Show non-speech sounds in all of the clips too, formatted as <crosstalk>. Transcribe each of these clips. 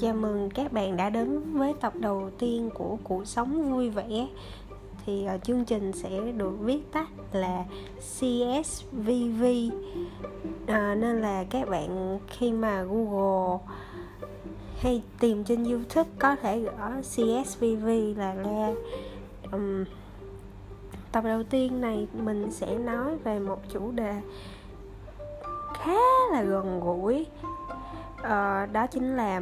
Chào mừng các bạn đã đến với tập đầu tiên của Cuộc sống vui vẻ. Thì uh, chương trình sẽ được viết tắt là CSVV uh, ờ, Nên là các bạn khi mà Google hay tìm trên YouTube có thể gõ CSVV là ra. Um, Tập đầu tiên này mình sẽ nói về một chủ đề khá là gần gũi. Uh, đó chính là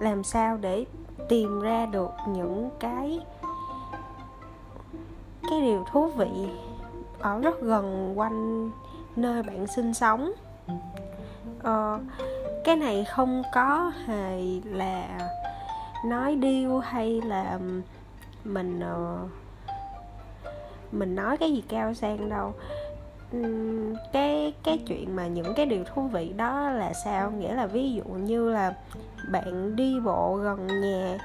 làm sao để tìm ra được những cái cái điều thú vị ở rất gần quanh nơi bạn sinh sống. Ờ, cái này không có hề là nói điêu hay là mình ờ, mình nói cái gì cao sang đâu cái cái chuyện mà những cái điều thú vị đó là sao? Nghĩa là ví dụ như là bạn đi bộ gần nhà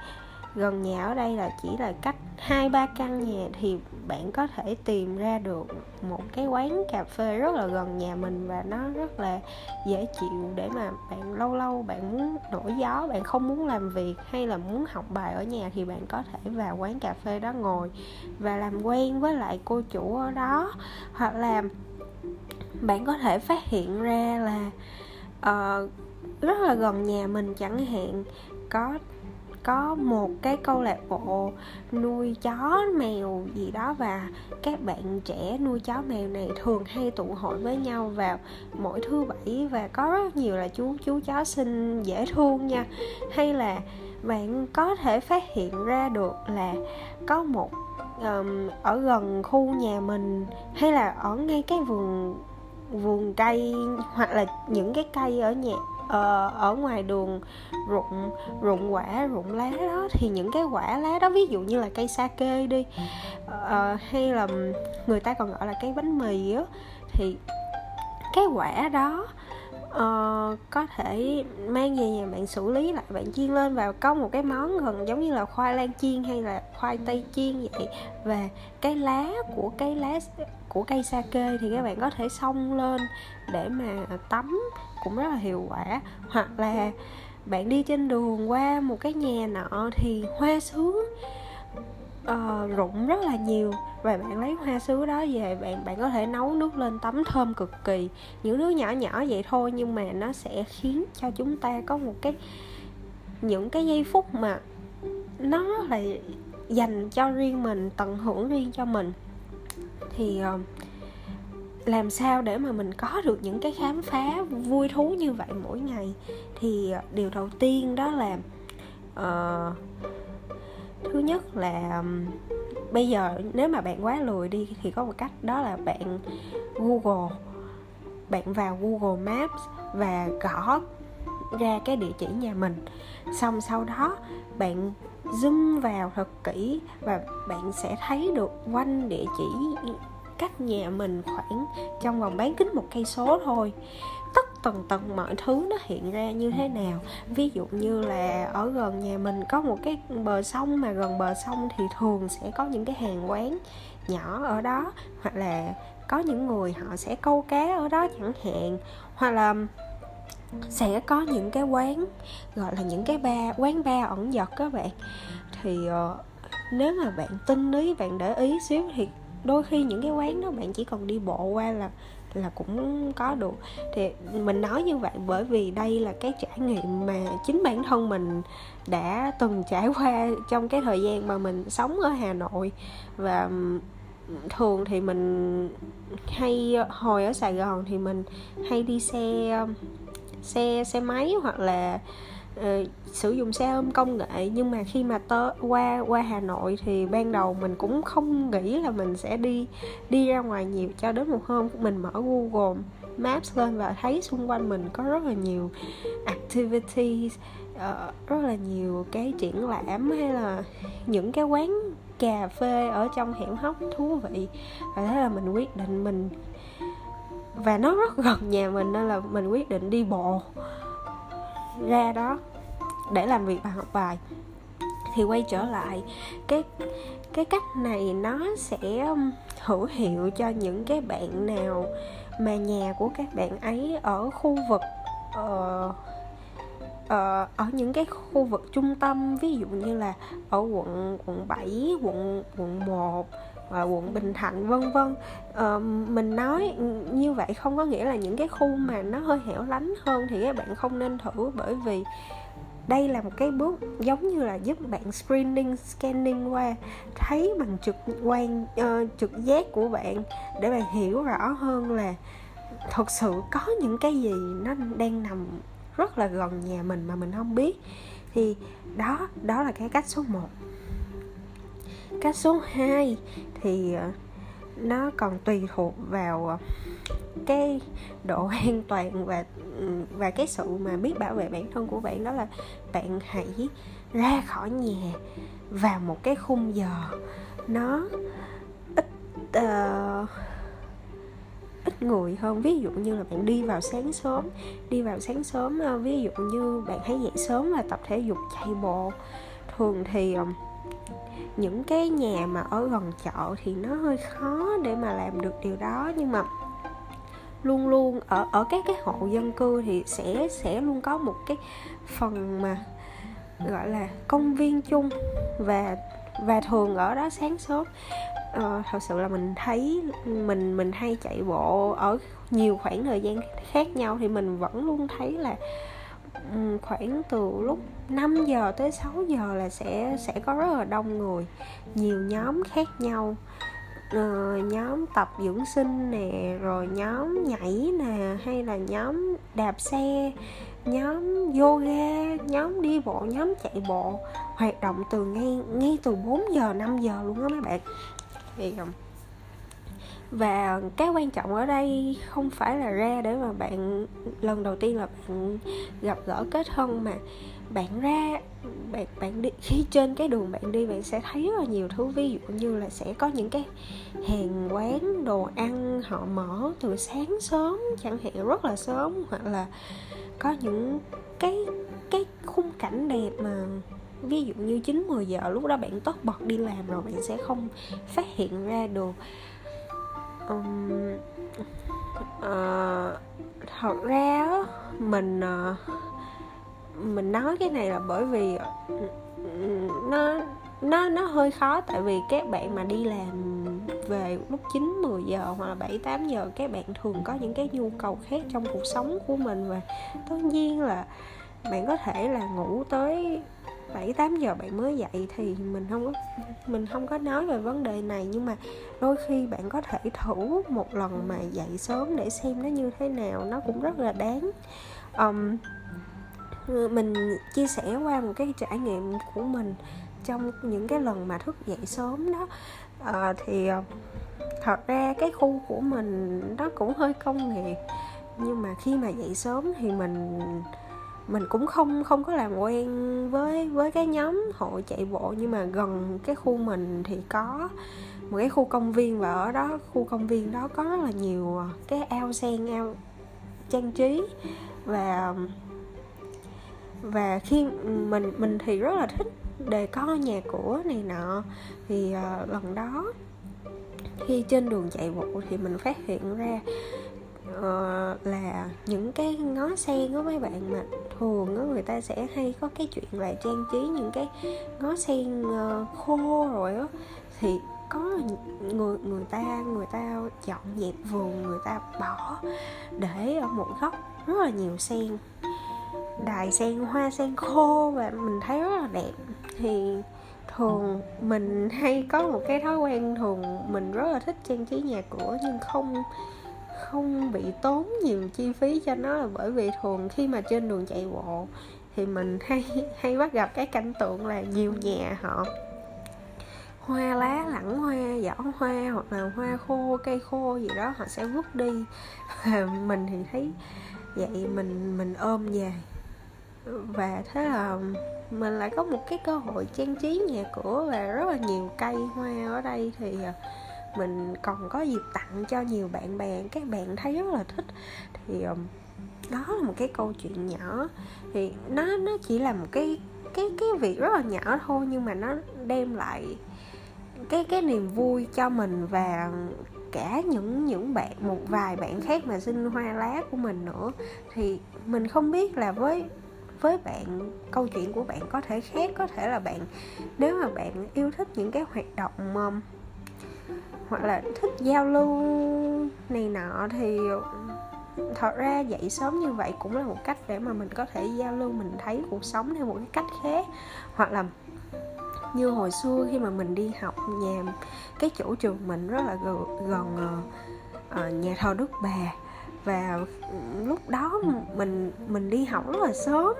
gần nhà ở đây là chỉ là cách hai ba căn nhà thì bạn có thể tìm ra được một cái quán cà phê rất là gần nhà mình và nó rất là dễ chịu để mà bạn lâu lâu bạn muốn đổi gió bạn không muốn làm việc hay là muốn học bài ở nhà thì bạn có thể vào quán cà phê đó ngồi và làm quen với lại cô chủ ở đó. Hoặc là bạn có thể phát hiện ra là uh, rất là gần nhà mình chẳng hạn có có một cái câu lạc bộ nuôi chó mèo gì đó và các bạn trẻ nuôi chó mèo này thường hay tụ hội với nhau vào mỗi thứ bảy và có rất nhiều là chú chú chó xinh dễ thương nha. Hay là bạn có thể phát hiện ra được là có một um, ở gần khu nhà mình hay là ở ngay cái vườn vườn cây hoặc là những cái cây ở nhà uh, ở ngoài đường rụng rụng quả rụng lá đó thì những cái quả lá đó ví dụ như là cây sa kê đi uh, hay là người ta còn gọi là cây bánh mì á thì cái quả đó uh, có thể mang về nhà bạn xử lý lại bạn chiên lên và có một cái món gần giống như là khoai lang chiên hay là khoai tây chiên vậy. Và cái lá của cái lá của cây sake thì các bạn có thể xông lên để mà tắm cũng rất là hiệu quả. Hoặc là bạn đi trên đường qua một cái nhà nọ thì hoa sứ uh, rụng rất là nhiều. Và bạn lấy hoa sứ đó về bạn bạn có thể nấu nước lên tắm thơm cực kỳ. Những đứa nhỏ nhỏ vậy thôi nhưng mà nó sẽ khiến cho chúng ta có một cái những cái giây phút mà nó là dành cho riêng mình tận hưởng riêng cho mình thì ờ, làm sao để mà mình có được những cái khám phá vui thú như vậy mỗi ngày? Thì ờ, điều đầu tiên đó là uh, thứ nhất là bây giờ nếu mà bạn quá lười đi thì có một cách đó là bạn google bạn vào google maps và gõ ra cái địa chỉ nhà mình. Xong sau đó bạn zoom vào thật kỹ và bạn sẽ thấy được quanh địa chỉ cách nhà mình khoảng trong vòng bán kính một cây số thôi. Tất tần tần mọi thứ nó hiện ra như thế nào. Ví dụ như là ở gần nhà mình có một cái bờ sông mà gần bờ sông thì thường sẽ có những cái hàng quán nhỏ ở đó, hoặc là có những người họ sẽ câu cá ở đó chẳng hạn, hoặc là sẽ có những cái quán, gọi là những cái ba, quán ba ẩn giật các bạn. Thì ờ, nếu mà bạn tinh ý, bạn để ý xíu thì đôi khi những cái quán đó bạn chỉ cần đi bộ qua là là cũng có được. Thì mình nói như vậy bởi vì đây là cái trải nghiệm mà chính bản thân mình đã từng trải qua trong cái thời gian mà mình sống ở Hà Nội. Và thường thì mình hay, hồi ở Sài Gòn thì mình hay đi xe xe xe máy hoặc là uh, sử dụng xe ôm công nghệ nhưng mà khi mà tớ qua qua Hà Nội thì ban đầu mình cũng không nghĩ là mình sẽ đi đi ra ngoài nhiều cho đến một hôm. Mình mở Google Maps lên và thấy xung quanh mình có rất là nhiều activities uh, rất là nhiều cái triển lãm hay là những cái quán cà phê ở trong hẻm hóc thú vị. Và thế là mình quyết định mình và nó rất <laughs> gần nhà mình nên là mình quyết định đi bộ ra đó để làm việc và học bài. Thì quay trở lại cái cái cách này nó sẽ um, hữu hiệu cho những cái bạn nào mà nhà của các bạn ấy ở khu vực uh, uh, ở những cái khu vực trung tâm ví dụ như là ở quận quận 7, quận quận 1 và quận Bình Thạnh vân vân. À, mình nói như vậy không có nghĩa là những cái khu mà nó hơi hẻo lánh hơn thì các bạn không nên thử bởi vì đây là một cái bước giống như là giúp bạn screening scanning qua thấy bằng trực quan uh, trực giác của bạn để bạn hiểu rõ hơn là thực sự có những cái gì nó đang nằm rất là gần nhà mình mà mình không biết. Thì đó đó là cái cách số 1 cách số 2 thì ờ, nó còn tùy thuộc vào ờ, cái độ <laughs> an toàn và ừ, và cái sự mà biết bảo vệ bản thân của bạn đó là bạn hãy ra khỏi nhà vào một cái khung giờ nó ít uh, ít người hơn. Ví dụ như là bạn đi vào sáng sớm đi vào sáng sớm uh, ví dụ như bạn hãy dậy sớm và tập thể dục chạy bộ. Thường thì uh, những cái nhà mà ở gần chợ thì nó hơi khó để mà làm được điều đó. Nhưng mà luôn luôn ở ở các cái hộ dân cư thì sẽ sẽ luôn có một cái phần mà gọi là công viên chung. Và và thường ở đó sáng sớm uh, thật sự là mình thấy mình mình hay chạy bộ ở nhiều khoảng thời gian khác nhau thì mình vẫn luôn thấy là Ừ, khoảng từ lúc 5 giờ tới 6 giờ là sẽ sẽ có rất là đông người nhiều nhóm khác nhau. Uh, nhóm tập dưỡng sinh nè rồi nhóm nhảy nè hay là nhóm đạp xe nhóm yoga nhóm đi bộ nhóm chạy bộ hoạt động từ ngay ngay từ 4 giờ 5 giờ luôn á mấy bạn. Thì um, và cái quan trọng ở đây không phải là ra để mà bạn, lần đầu tiên là bạn gặp gỡ kết thân mà bạn ra, bạn bạn đi, khi trên cái đường bạn đi bạn sẽ thấy rất là nhiều thứ. Ví dụ như là sẽ có những cái hàng quán đồ ăn họ mở từ sáng sớm, chẳng hạn, rất là sớm. Hoặc là có những cái cái khung cảnh đẹp mà ví dụ như 9 10 giờ lúc đó bạn tất bật đi làm rồi bạn sẽ không phát hiện ra được um, uh, thật ra mình uh, mình nói cái này là bởi vì nó nó nó hơi khó tại vì các bạn mà đi làm về lúc 9 10 giờ hoặc là 7 8 giờ các bạn thường có những cái nhu cầu khác trong cuộc sống của mình và tất nhiên là bạn có thể là ngủ tới 7 8 giờ bạn mới dậy thì mình không có mình không có nói về vấn đề này. Nhưng mà đôi khi bạn có thể thử một lần mà dậy sớm để xem nó như thế nào. Nó cũng rất là đáng. Um, mình chia sẻ qua một cái trải nghiệm của mình trong những cái lần mà thức dậy sớm đó. Uh, thì uh, thật ra cái khu của mình nó cũng hơi công nghiệp. Nhưng mà khi mà dậy sớm thì mình mình cũng không không có làm quen với với cái nhóm hội chạy bộ nhưng mà gần cái khu mình thì có một cái khu công viên và ở đó khu công viên đó có rất là nhiều à, cái ao sen ao trang trí. Và và khi mình mình thì rất là thích đề co nhà cửa này nọ. Thì uh, lần đó khi trên đường chạy bộ thì mình phát hiện ra uh, là những cái ngó sen của mấy bạn mà thường đó người ta sẽ hay có cái chuyện là trang trí những cái ngó sen uh, khô rồi đó thì có người người ta người ta dọn dẹp vườn người ta bỏ để ở một góc rất là nhiều sen. Đài sen hoa sen khô và mình thấy rất là đẹp. Thì thường mình hay có một cái thói quen thường mình rất là thích trang trí nhà cửa nhưng không không bị tốn nhiều chi phí cho nó là bởi vì thường khi mà trên đường chạy bộ thì mình hay hay bắt gặp cái cảnh tượng là nhiều nhà họ hoa lá lẳng hoa vỏ hoa hoặc là hoa khô, cây khô gì đó họ sẽ vứt đi. Và mình thì thấy vậy mình mình ôm về. Và thế là mình lại có một cái cơ hội trang trí nhà cửa và rất là nhiều cây hoa ở đây thì à, mình còn có dịp tặng cho nhiều bạn bè, các bạn thấy rất là thích. Thì um, đó là một cái câu chuyện nhỏ. Thì nó nó chỉ là một cái cái cái việc rất là nhỏ thôi, nhưng mà nó đem lại cái cái niềm vui cho mình và cả những những bạn, một vài bạn khác mà xin hoa lá của mình nữa. Thì mình không biết là với với bạn, câu chuyện của bạn có thể khác, có thể là bạn, nếu mà bạn yêu thích những cái hoạt động um, hoặc là thích giao lưu này nọ thì thật ra dậy sớm như vậy cũng là một cách để mà mình có thể giao lưu mình thấy cuộc sống theo một cái cách khác. Hoặc là như hồi xưa khi mà mình đi học nhà cái chủ trường mình rất là gần, gần uh, nhà thờ Đức Bà. Và lúc đó mình mình đi học rất là sớm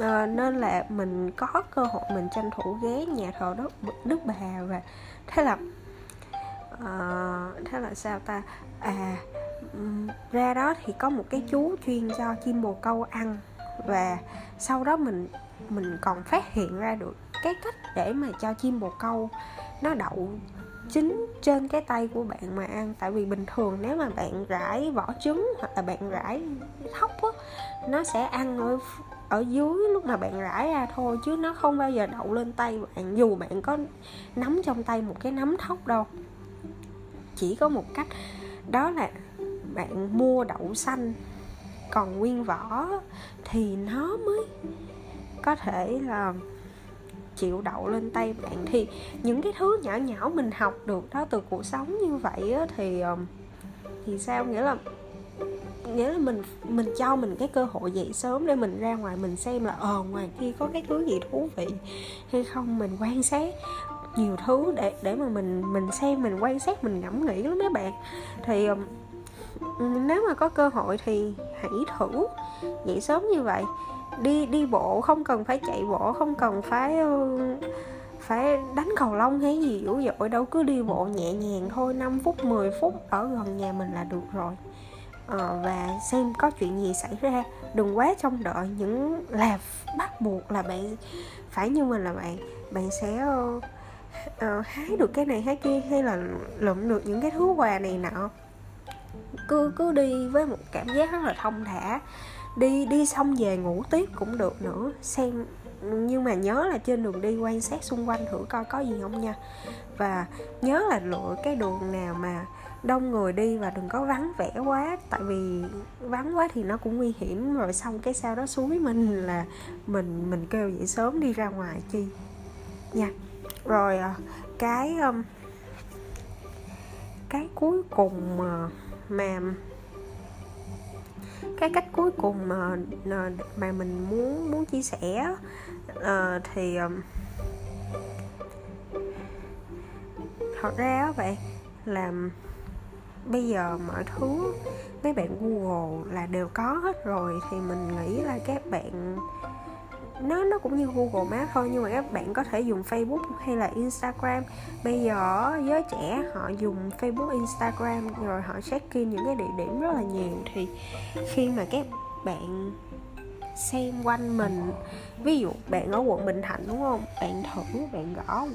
à, nên là mình có cơ hội mình tranh thủ ghé nhà thờ Đức Đức Bà. Và thế là Ờ, thế là sao ta? À ra đó thì có một cái chú chuyên cho chim bồ câu ăn và sau đó mình mình còn phát hiện ra được cái cách để mà cho chim bồ câu nó đậu chính trên cái tay của bạn mà ăn. Tại vì bình thường nếu mà bạn rải vỏ trứng hoặc là bạn rải thóc á, nó sẽ ăn ở ở dưới lúc mà bạn rải ra thôi, chứ nó không bao giờ đậu lên tay bạn. Dù bạn có nắm trong tay một cái nắm thóc đâu chỉ có một cách đó là bạn mua đậu xanh còn nguyên vỏ thì nó mới có thể là chịu đậu lên tay bạn. Thì những cái thứ nhỏ nhỏ mình học được đó từ cuộc sống như vậy á, thì ờ, thì sao? Nghĩa là nghĩa là mình mình cho mình cái cơ hội dậy sớm để mình ra ngoài mình xem là ờ ngoài kia có cái thứ gì thú vị hay không? Mình quan sát nhiều thứ để để mà mình mình xem mình quan sát mình ngẫm nghĩ lắm mấy bạn. Thì um, nếu mà có cơ hội thì hãy thử dậy sớm như vậy. Đi đi bộ không cần phải chạy bộ không cần phải phải đánh cầu lông hay gì dữ dội đâu cứ đi bộ nhẹ nhàng thôi 5 phút 10 phút ở gần nhà mình là được rồi. À, và xem có chuyện gì xảy ra đừng quá trông đợi những là bắt buộc là bạn phải như mình là bạn. Bạn sẽ uh, hái được cái này hái kia hay là lượm được những cái thứ quà này nọ? Cứ cứ đi với một cảm giác rất là thông thả. Đi đi xong về ngủ tiếp cũng được nữa. Xem nhưng mà nhớ là trên đường đi quan sát xung quanh thử coi có gì không nha. Và nhớ là lựa cái đường nào mà đông người đi và đừng có vắng vẻ quá. Tại vì vắng quá thì nó cũng nguy hiểm. Rồi xong cái sau đó suối mình là mình mình kêu dậy sớm đi ra ngoài chi. Nha rồi à, cái um, cái cuối cùng mà mà cái cách cuối cùng mà mà mình muốn muốn chia sẻ uh, thì um, thật ra vậy là bây giờ mọi thứ mấy bạn google là đều có hết rồi thì mình nghĩ là các bạn nó nó cũng như Google Maps thôi nhưng mà các bạn có thể dùng Facebook hay là Instagram. Bây giờ giới trẻ họ dùng Facebook Instagram rồi họ check in những cái địa điểm rất là nhiều. Thì khi mà các bạn xem quanh mình ví dụ bạn ở quận Bình Thạnh đúng không? Bạn thử bạn gõ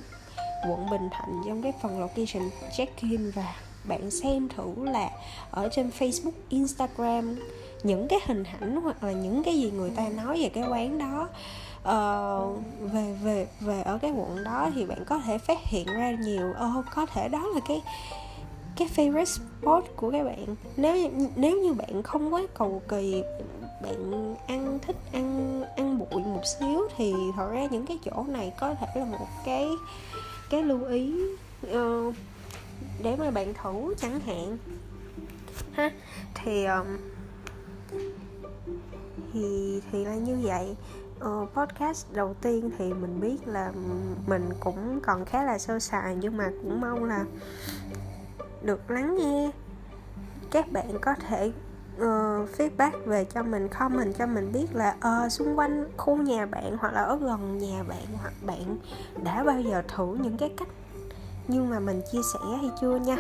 quận Bình Thạnh trong cái phần location check in và bạn xem thử là ở trên Facebook, Instagram những cái hình ảnh hoặc là những cái gì người ta nói về cái quán đó uh, về về về ở cái quận đó thì bạn có thể phát hiện ra nhiều. Oh, có thể đó là cái cái favorite spot của các bạn. Nếu nếu như bạn không quá cầu kỳ bạn ăn thích ăn ăn bụi một xíu thì thật ra những cái chỗ này có thể là một cái cái lưu ý uh, để mà bạn thử chẳng hạn. Ha thì um, thì thì là như vậy. Uh, podcast đầu tiên thì mình biết là mình cũng còn khá là sơ sài nhưng mà cũng mong là được lắng nghe. Các bạn có thể uh, feedback về cho mình comment cho mình biết là uh, xung quanh khu nhà bạn hoặc là ở gần nhà bạn hoặc bạn đã bao giờ thử những cái cách nhưng mà mình chia sẻ hay chưa nha?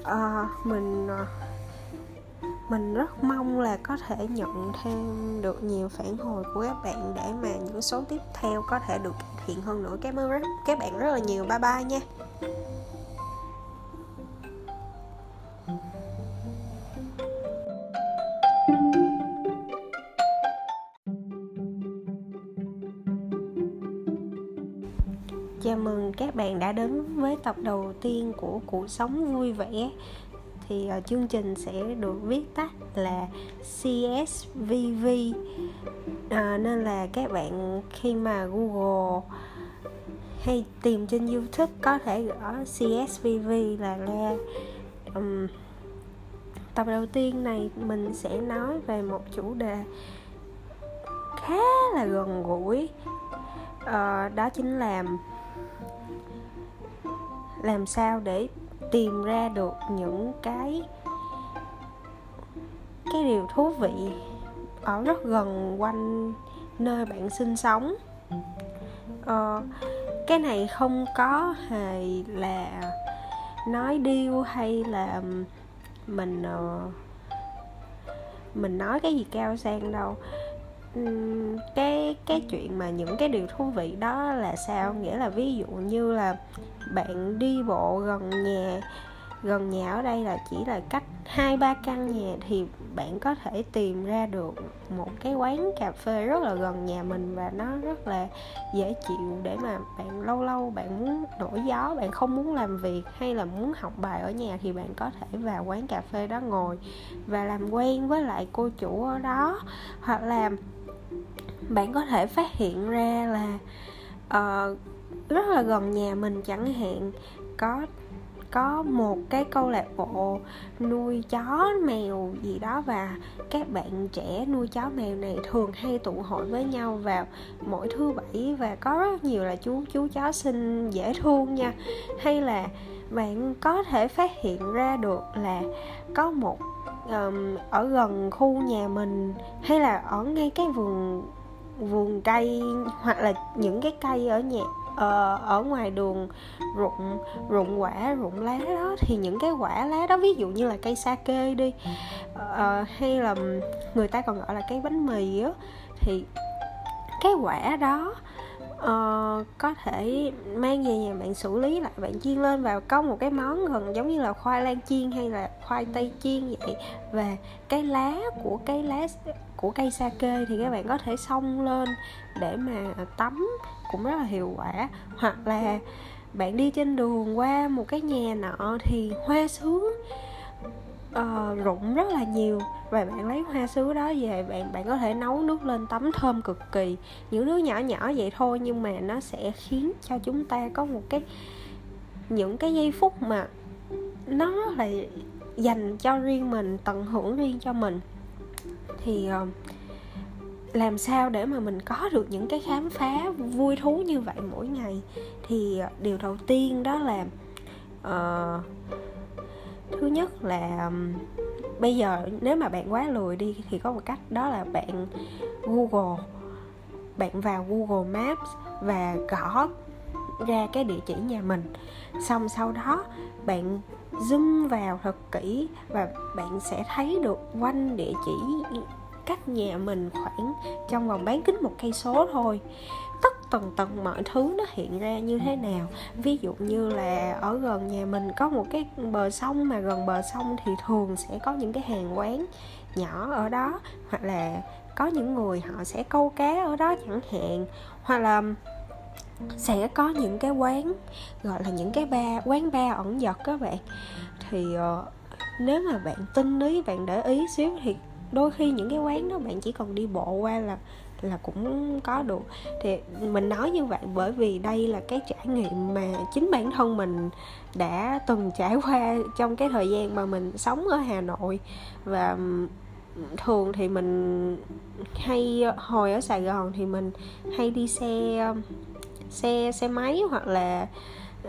Uh, mình uh, mình rất mong là có thể nhận thêm được nhiều phản hồi của các bạn để mà những số tiếp theo có thể được cải thiện hơn nữa. Cảm ơn rất, các bạn rất là nhiều. Bye bye nha. Chào mừng các bạn đã đến với tập đầu tiên của Cuộc sống vui vẻ thì uh, chương trình sẽ được viết tắt là CSVV uh, ờ, nên là các bạn khi mà Google hay tìm trên YouTube có thể gõ CSVV là ra. Um, tập đầu tiên này mình sẽ nói về một chủ đề khá là gần gũi. Uh, đó chính là làm sao để tìm ra được những cái cái điều thú vị ở rất gần quanh nơi bạn sinh sống. Ờ, cái này không có hề là nói điêu hay là mình uh, mình nói cái gì cao sang đâu cái cái chuyện mà những cái điều thú vị đó là sao? Nghĩa là ví dụ như là bạn đi bộ gần nhà gần nhà ở đây là chỉ là cách hai, ba căn nhà thì bạn có thể tìm ra được một cái quán cà phê rất là gần nhà mình và nó rất là dễ chịu để mà bạn lâu lâu bạn muốn đổi gió, bạn không muốn làm việc hay là muốn học bài ở nhà thì bạn có thể vào quán cà phê đó ngồi và làm quen với lại cô chủ ở đó. Hoặc là bạn có thể phát hiện ra là uh, rất là gần nhà mình chẳng hạn có có một cái câu lạc bộ nuôi chó mèo gì đó và các bạn trẻ nuôi chó mèo này thường hay tụ hội với nhau vào mỗi thứ bảy và có rất nhiều là chú chú chó xinh dễ thương nha. Hay là bạn có thể phát hiện ra được là có một um, ở gần khu nhà mình hay là ở ngay cái vườn vườn cây hoặc là những cái cây ở nhà uh, ở ngoài đường rụng rụng quả rụng lá đó thì những cái quả lá đó ví dụ như là cây sa kê đi ờ, hay là người ta còn gọi là cây bánh mì á thì cái quả đó uh, có thể mang về nhà bạn xử lý lại bạn chiên lên và có một cái món gần giống như là khoai lang chiên hay là khoai tây chiên vậy. Và cái lá của cái lá của cây sake thì các bạn có thể xông lên để mà tắm cũng rất là hiệu quả. Hoặc là bạn đi trên đường qua một cái nhà nọ thì hoa sứ uh, rụng rất là nhiều. Và bạn lấy hoa sứ đó về bạn bạn có thể nấu nước lên tắm thơm cực kỳ. Những nước nhỏ nhỏ vậy thôi nhưng mà nó sẽ khiến cho chúng ta có một cái những cái giây phút mà nó là dành cho riêng mình tận hưởng riêng cho mình thì uh, làm sao để mà mình có được những cái khám phá vui thú như vậy mỗi ngày? Thì uh, điều đầu tiên đó là uh, thứ nhất là bây giờ nếu mà bạn quá lười đi thì có một cách đó là bạn google bạn vào google maps và gõ ra cái địa chỉ nhà mình. Xong sau đó bạn zoom vào thật kỹ và bạn sẽ thấy được quanh địa chỉ cách nhà mình khoảng trong vòng bán kính một cây số thôi. Tất tần tần mọi thứ nó hiện ra như thế nào. Ví dụ như là ở gần nhà mình có một cái bờ sông mà gần bờ sông thì thường sẽ có những cái hàng quán nhỏ ở đó, hoặc là có những người họ sẽ câu cá ở đó chẳng hạn. Hoặc là sẽ có những cái quán gọi là những cái ba quán ba ẩn giật các bạn. Thì uh, nếu mà bạn tin ý bạn để ý xíu thì đôi khi những cái quán đó bạn chỉ cần đi bộ qua là là cũng có được. Thì mình nói như vậy bởi vì đây là cái trải nghiệm mà chính bản thân mình đã từng trải qua trong cái thời gian mà mình sống ở Hà Nội. Và thường thì mình hay hồi ở Sài Gòn thì mình hay đi xe xe xe máy hoặc là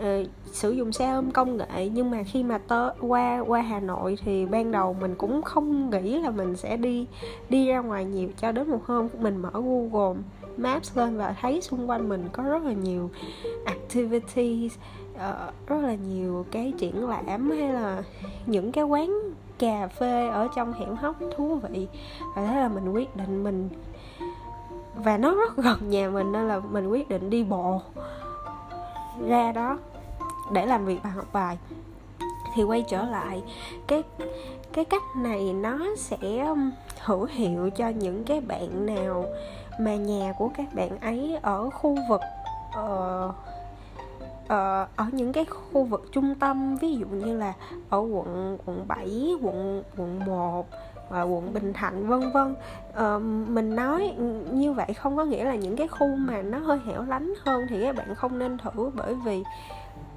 uh, sử dụng xe ôm công nghệ. Nhưng mà khi mà tớ qua qua Hà Nội thì ban đầu mình cũng không nghĩ là mình sẽ đi đi ra ngoài nhiều cho đến một hôm. Mình mở Google Maps lên và thấy xung quanh mình có rất là nhiều activities uh, rất là nhiều cái triển lãm hay là những cái quán cà phê ở trong hẻm hóc thú vị. Và thế là mình quyết định mình và nó rất gần nhà mình nên là mình quyết định đi bộ ra đó để làm việc và học bài. Thì quay trở lại cái cái cách này nó sẽ um, hữu hiệu cho những cái bạn nào mà nhà của các bạn ấy ở khu vực uh, uh, ở những cái khu vực trung tâm ví dụ như là ở quận quận 7, quận quận 1 và quận Bình Thạnh vân vân. À, mình nói như vậy không có nghĩa là những cái khu mà nó hơi hẻo lánh hơn thì các bạn không nên thử bởi vì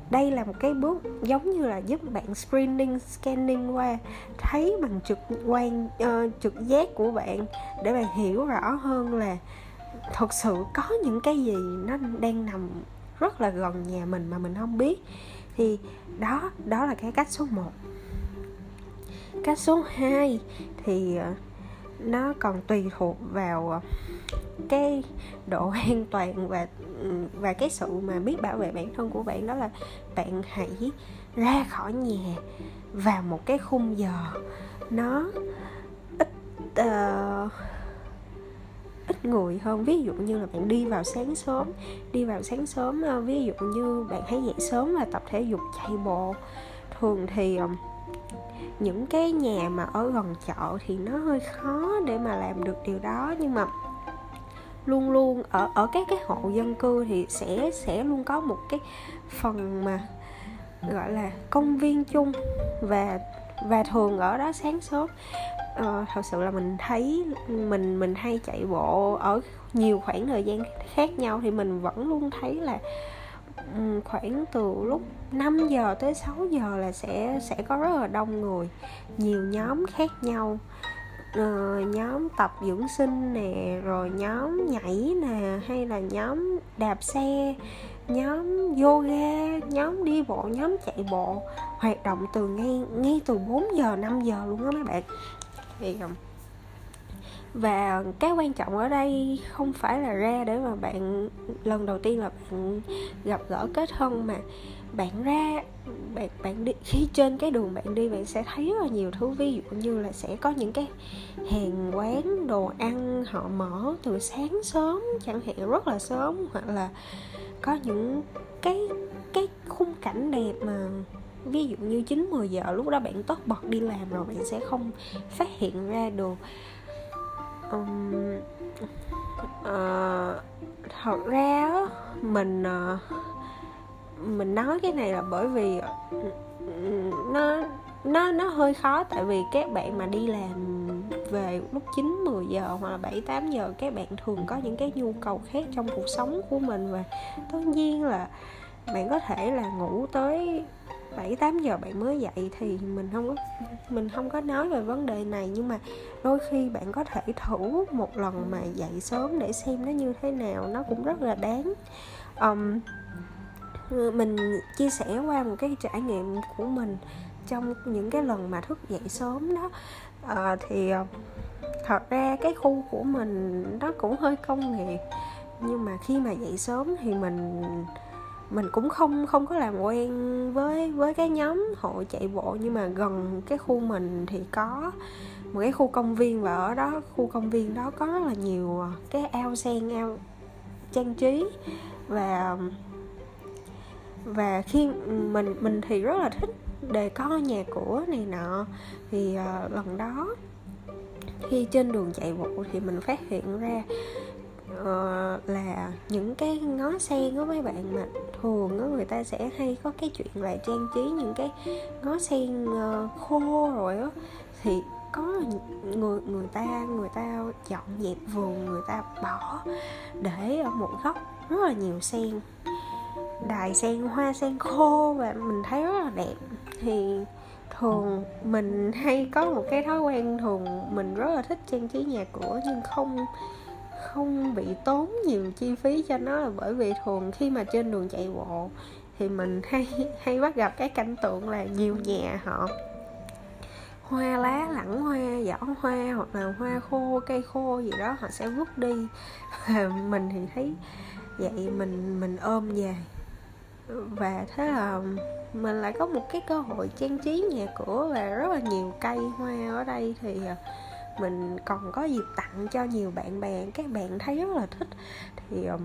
đây là một cái bước giống như là giúp bạn screening scanning qua thấy bằng trực quan uh, trực giác của bạn để bạn hiểu rõ hơn là thực sự có những cái gì nó đang nằm rất là gần nhà mình mà mình không biết. Thì đó đó là cái cách số 1 cách số 2 thì ờ, nó còn tùy thuộc vào ờ, cái độ <laughs> an toàn và và cái sự mà biết bảo vệ bản thân của bạn. Đó là bạn hãy ra khỏi nhà vào một cái khung giờ nó ít uh, ít người hơn. Ví dụ như là bạn đi vào sáng sớm đi vào sáng sớm uh, ví dụ như bạn hãy dậy sớm và tập thể dục chạy bộ. Thường thì uh, những cái nhà mà ở gần chợ thì nó hơi khó để mà làm được điều đó. Nhưng mà luôn luôn ở ở các cái hộ dân cư thì sẽ sẽ luôn có một cái phần mà gọi là công viên chung. Và và thường ở đó sáng sớm uh, thật sự là mình thấy mình mình hay chạy bộ ở nhiều khoảng thời gian khác nhau thì mình vẫn luôn thấy là Ừ, khoảng từ lúc 5 giờ tới 6 giờ là sẽ sẽ có rất là đông người nhiều nhóm khác nhau. Uh, nhóm tập dưỡng sinh nè rồi nhóm nhảy nè hay là nhóm đạp xe nhóm yoga nhóm đi bộ nhóm chạy bộ hoạt động từ ngay ngay từ 4 giờ 5 giờ luôn á mấy bạn. Thì um, và cái quan trọng ở đây không phải là ra để mà bạn, lần đầu tiên là bạn gặp gỡ kết thân mà bạn ra, bạn bạn đi, khi trên cái đường bạn đi bạn sẽ thấy rất là nhiều thứ. Ví dụ như là sẽ có những cái hàng quán đồ ăn họ mở từ sáng sớm, chẳng hạn, rất là sớm. Hoặc là có những cái cái khung cảnh đẹp mà ví dụ như 9 10 giờ lúc đó bạn tất bật đi làm rồi bạn sẽ không phát hiện ra được um, uh, thật ra mình uh, mình nói cái này là bởi vì nó nó nó hơi khó tại vì các bạn mà đi làm về lúc 9 10 giờ hoặc là 7 8 giờ các bạn thường có những cái nhu cầu khác trong cuộc sống của mình và tất nhiên là bạn có thể là ngủ tới 7 8 giờ bạn mới dậy thì mình không có mình không có nói về vấn đề này. Nhưng mà đôi khi bạn có thể thử một lần mà dậy sớm để xem nó như thế nào. Nó cũng rất là đáng. Um, mình chia sẻ qua một cái trải nghiệm của mình trong những cái lần mà thức dậy sớm đó. À, thì ờ, thật ra cái khu của mình nó cũng hơi công nghiệp. Nhưng mà khi mà dậy sớm thì mình mình cũng không không có làm quen với với cái nhóm hội chạy bộ nhưng mà gần cái khu mình thì có một cái khu công viên và ở đó khu công viên đó có rất là nhiều à, cái ao sen ao trang trí. Và và khi mình mình thì rất là thích đề co nhà cửa này nọ. Thì uh, lần đó khi trên đường chạy bộ thì mình phát hiện ra uh, là những cái ngó sen của mấy bạn mà thường đó, người ta sẽ hay có cái chuyện là trang trí những cái ngó sen uh, khô rồi á. Thì có người người ta người ta dọn dẹp vườn người ta bỏ để ở một góc rất là nhiều sen đài sen hoa sen khô và mình thấy rất là đẹp. Thì thường mình hay có một cái thói quen thường mình rất là thích trang trí nhà cửa nhưng không không bị tốn nhiều chi phí cho nó là bởi vì thường khi mà trên đường chạy bộ thì mình hay <laughs> hay bắt gặp cái cảnh tượng là nhiều nhà họ hoa lá lẳng hoa vỏ hoa hoặc là hoa khô, cây khô gì đó họ sẽ vứt đi. <laughs> Và mình thì thấy vậy mình mình ôm về. Và thế là mình lại có một cái cơ hội trang trí nhà cửa và rất là nhiều cây hoa ở đây thì à, mình còn có dịp tặng cho nhiều bạn bè, các bạn thấy rất là thích. Thì um,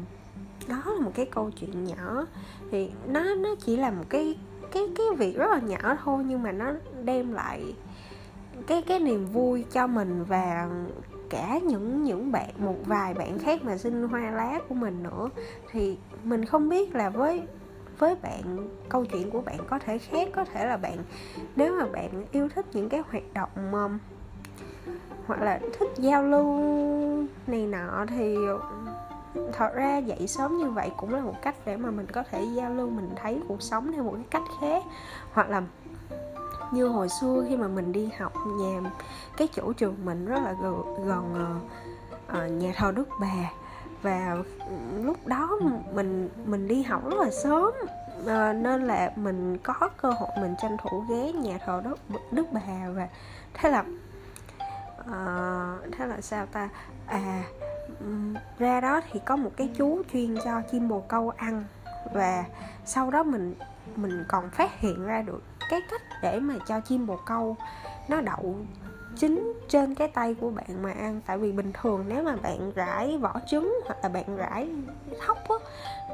đó là một cái câu chuyện nhỏ. Thì nó nó chỉ là một cái cái cái việc rất là nhỏ thôi, nhưng mà nó đem lại cái cái niềm vui cho mình và cả những những bạn, một vài bạn khác mà xin hoa lá của mình nữa. Thì mình không biết là với với bạn, câu chuyện của bạn có thể khác, có thể là bạn, nếu mà bạn yêu thích những cái hoạt động um, hoặc là thích giao lưu này nọ thì thật ra dậy sớm như vậy cũng là một cách để mà mình có thể giao lưu mình thấy cuộc sống theo một cái cách khác. Hoặc là như hồi xưa khi mà mình đi học nhà cái chỗ trường mình rất là gần, gần uh, nhà thờ Đức Bà. Và lúc đó mình mình đi học rất là sớm à, nên là mình có cơ hội mình tranh thủ ghé nhà thờ Đức Đức Bà. Và thế là Ờ, thế là sao ta? À ra đó thì có một cái chú chuyên cho chim bồ câu ăn và sau đó mình mình còn phát hiện ra được cái cách để mà cho chim bồ câu nó đậu chính trên cái tay của bạn mà ăn. Tại vì bình thường nếu mà bạn rải vỏ trứng hoặc là bạn rải thóc á,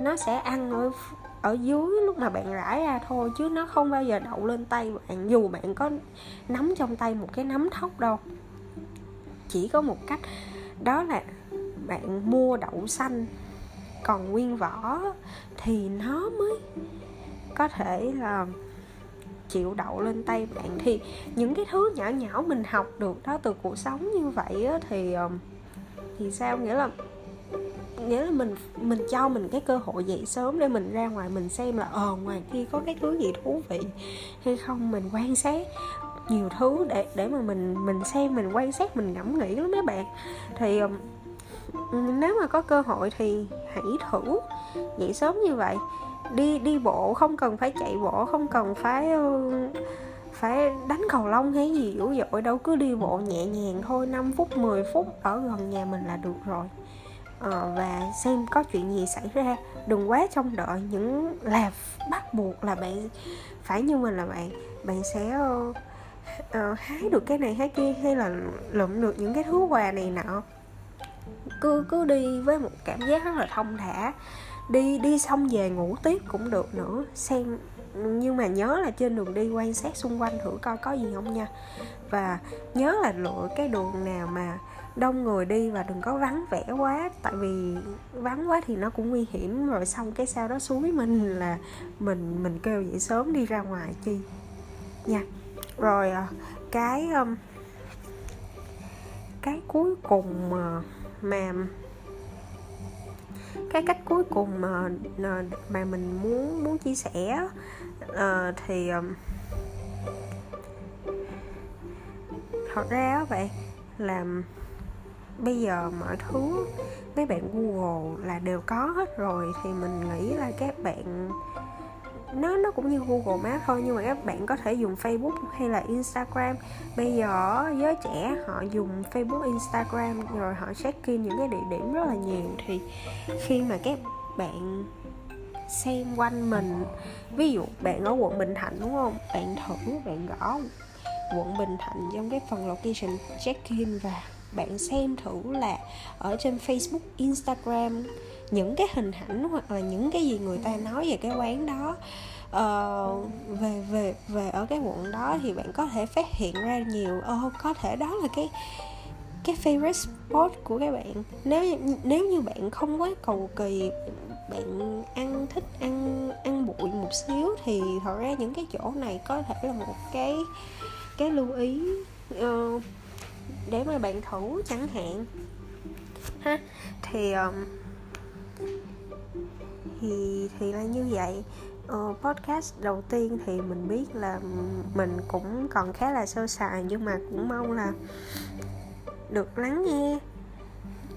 nó sẽ ăn ở ở dưới lúc mà bạn rải ra thôi, chứ nó không bao giờ đậu lên tay bạn, dù bạn có nắm trong tay một cái nắm thóc đâu chỉ có một cách đó là bạn mua đậu xanh còn nguyên vỏ thì nó mới có thể là chịu đậu lên tay bạn. Thì những cái thứ nhỏ nhỏ mình học được đó từ cuộc sống như vậy á, thì thì sao? Nghĩa là nghĩa là mình mình cho mình cái cơ hội dậy sớm để mình ra ngoài mình xem là ờ ngoài kia có cái thứ gì thú vị hay không mình quan sát nhiều thứ để để mà mình mình xem mình quan sát mình ngẫm nghĩ lắm mấy bạn. Thì um, nếu mà có cơ hội thì hãy thử dậy sớm như vậy. Đi đi bộ không cần phải chạy bộ không cần phải um, phải đánh cầu lông hay gì dữ dội đâu cứ đi bộ nhẹ nhàng thôi 5 phút 10 phút ở gần nhà mình là được rồi. À, và xem có chuyện gì xảy ra. Đừng quá trông đợi những là bắt buộc là bạn phải như mình là bạn. Bạn sẽ um, uh, hái được cái này hái kia hay là lượm được những cái thứ quà này nọ? Cứ cứ đi với một cảm giác rất là thông thả. Đi đi xong về ngủ tiếp cũng được nữa. Xem nhưng mà nhớ là trên đường đi quan sát xung quanh thử coi có gì không nha. Và nhớ là lựa cái đường nào mà đông người đi và đừng có vắng vẻ quá. Tại vì vắng quá thì nó cũng nguy hiểm. Rồi xong cái sau đó suối mình là mình mình kêu dậy sớm đi ra ngoài chi. Nha rồi à, cái um, cái cuối cùng mà mà cái cách cuối cùng mà à, mà mình muốn muốn chia sẻ uh, thì um, thật ra vậy là bây giờ mọi thứ mấy bạn google là đều có hết rồi thì mình nghĩ là các bạn nó nó cũng như Google Maps thôi nhưng mà các bạn có thể dùng Facebook hay là Instagram. Bây giờ giới trẻ họ dùng Facebook Instagram rồi họ check in những cái địa điểm rất là nhiều. Thì khi mà các bạn xem quanh mình ví dụ bạn ở quận Bình Thạnh đúng không? Bạn thử bạn gõ quận Bình Thạnh trong cái phần location check in và bạn xem thử là ở trên Facebook, Instagram những cái hình ảnh hoặc là những cái gì người ta nói về cái quán đó. Uh, về về về ở cái quận đó thì bạn có thể phát hiện ra nhiều oh, có thể đó là cái cái favorite spot của các bạn. Nếu nếu như bạn không quá cầu kỳ bạn ăn thích ăn ăn bụi một xíu thì thật ra những cái chỗ này có thể là một cái cái lưu ý uh, để mà bạn thử chẳng hạn. Ha thì um, thì thì là như vậy. Uh, podcast đầu tiên thì mình biết là mình cũng còn khá là sơ sài nhưng mà cũng mong là được lắng nghe.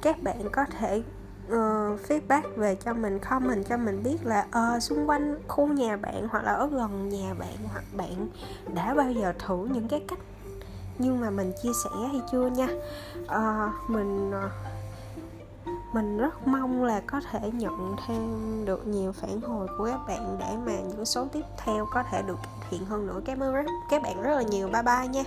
Các bạn có thể uh, feedback về cho mình comment cho mình biết là uh, xung quanh khu nhà bạn hoặc là ở gần nhà bạn hoặc bạn đã bao giờ thử những cái cách nhưng mà mình chia sẻ hay chưa nha? Uh, mình uh, mình rất mong là có thể nhận thêm được nhiều phản hồi của các bạn để mà những số tiếp theo có thể được cải thiện hơn nữa. Cảm ơn các bạn rất là nhiều. Bye bye nha.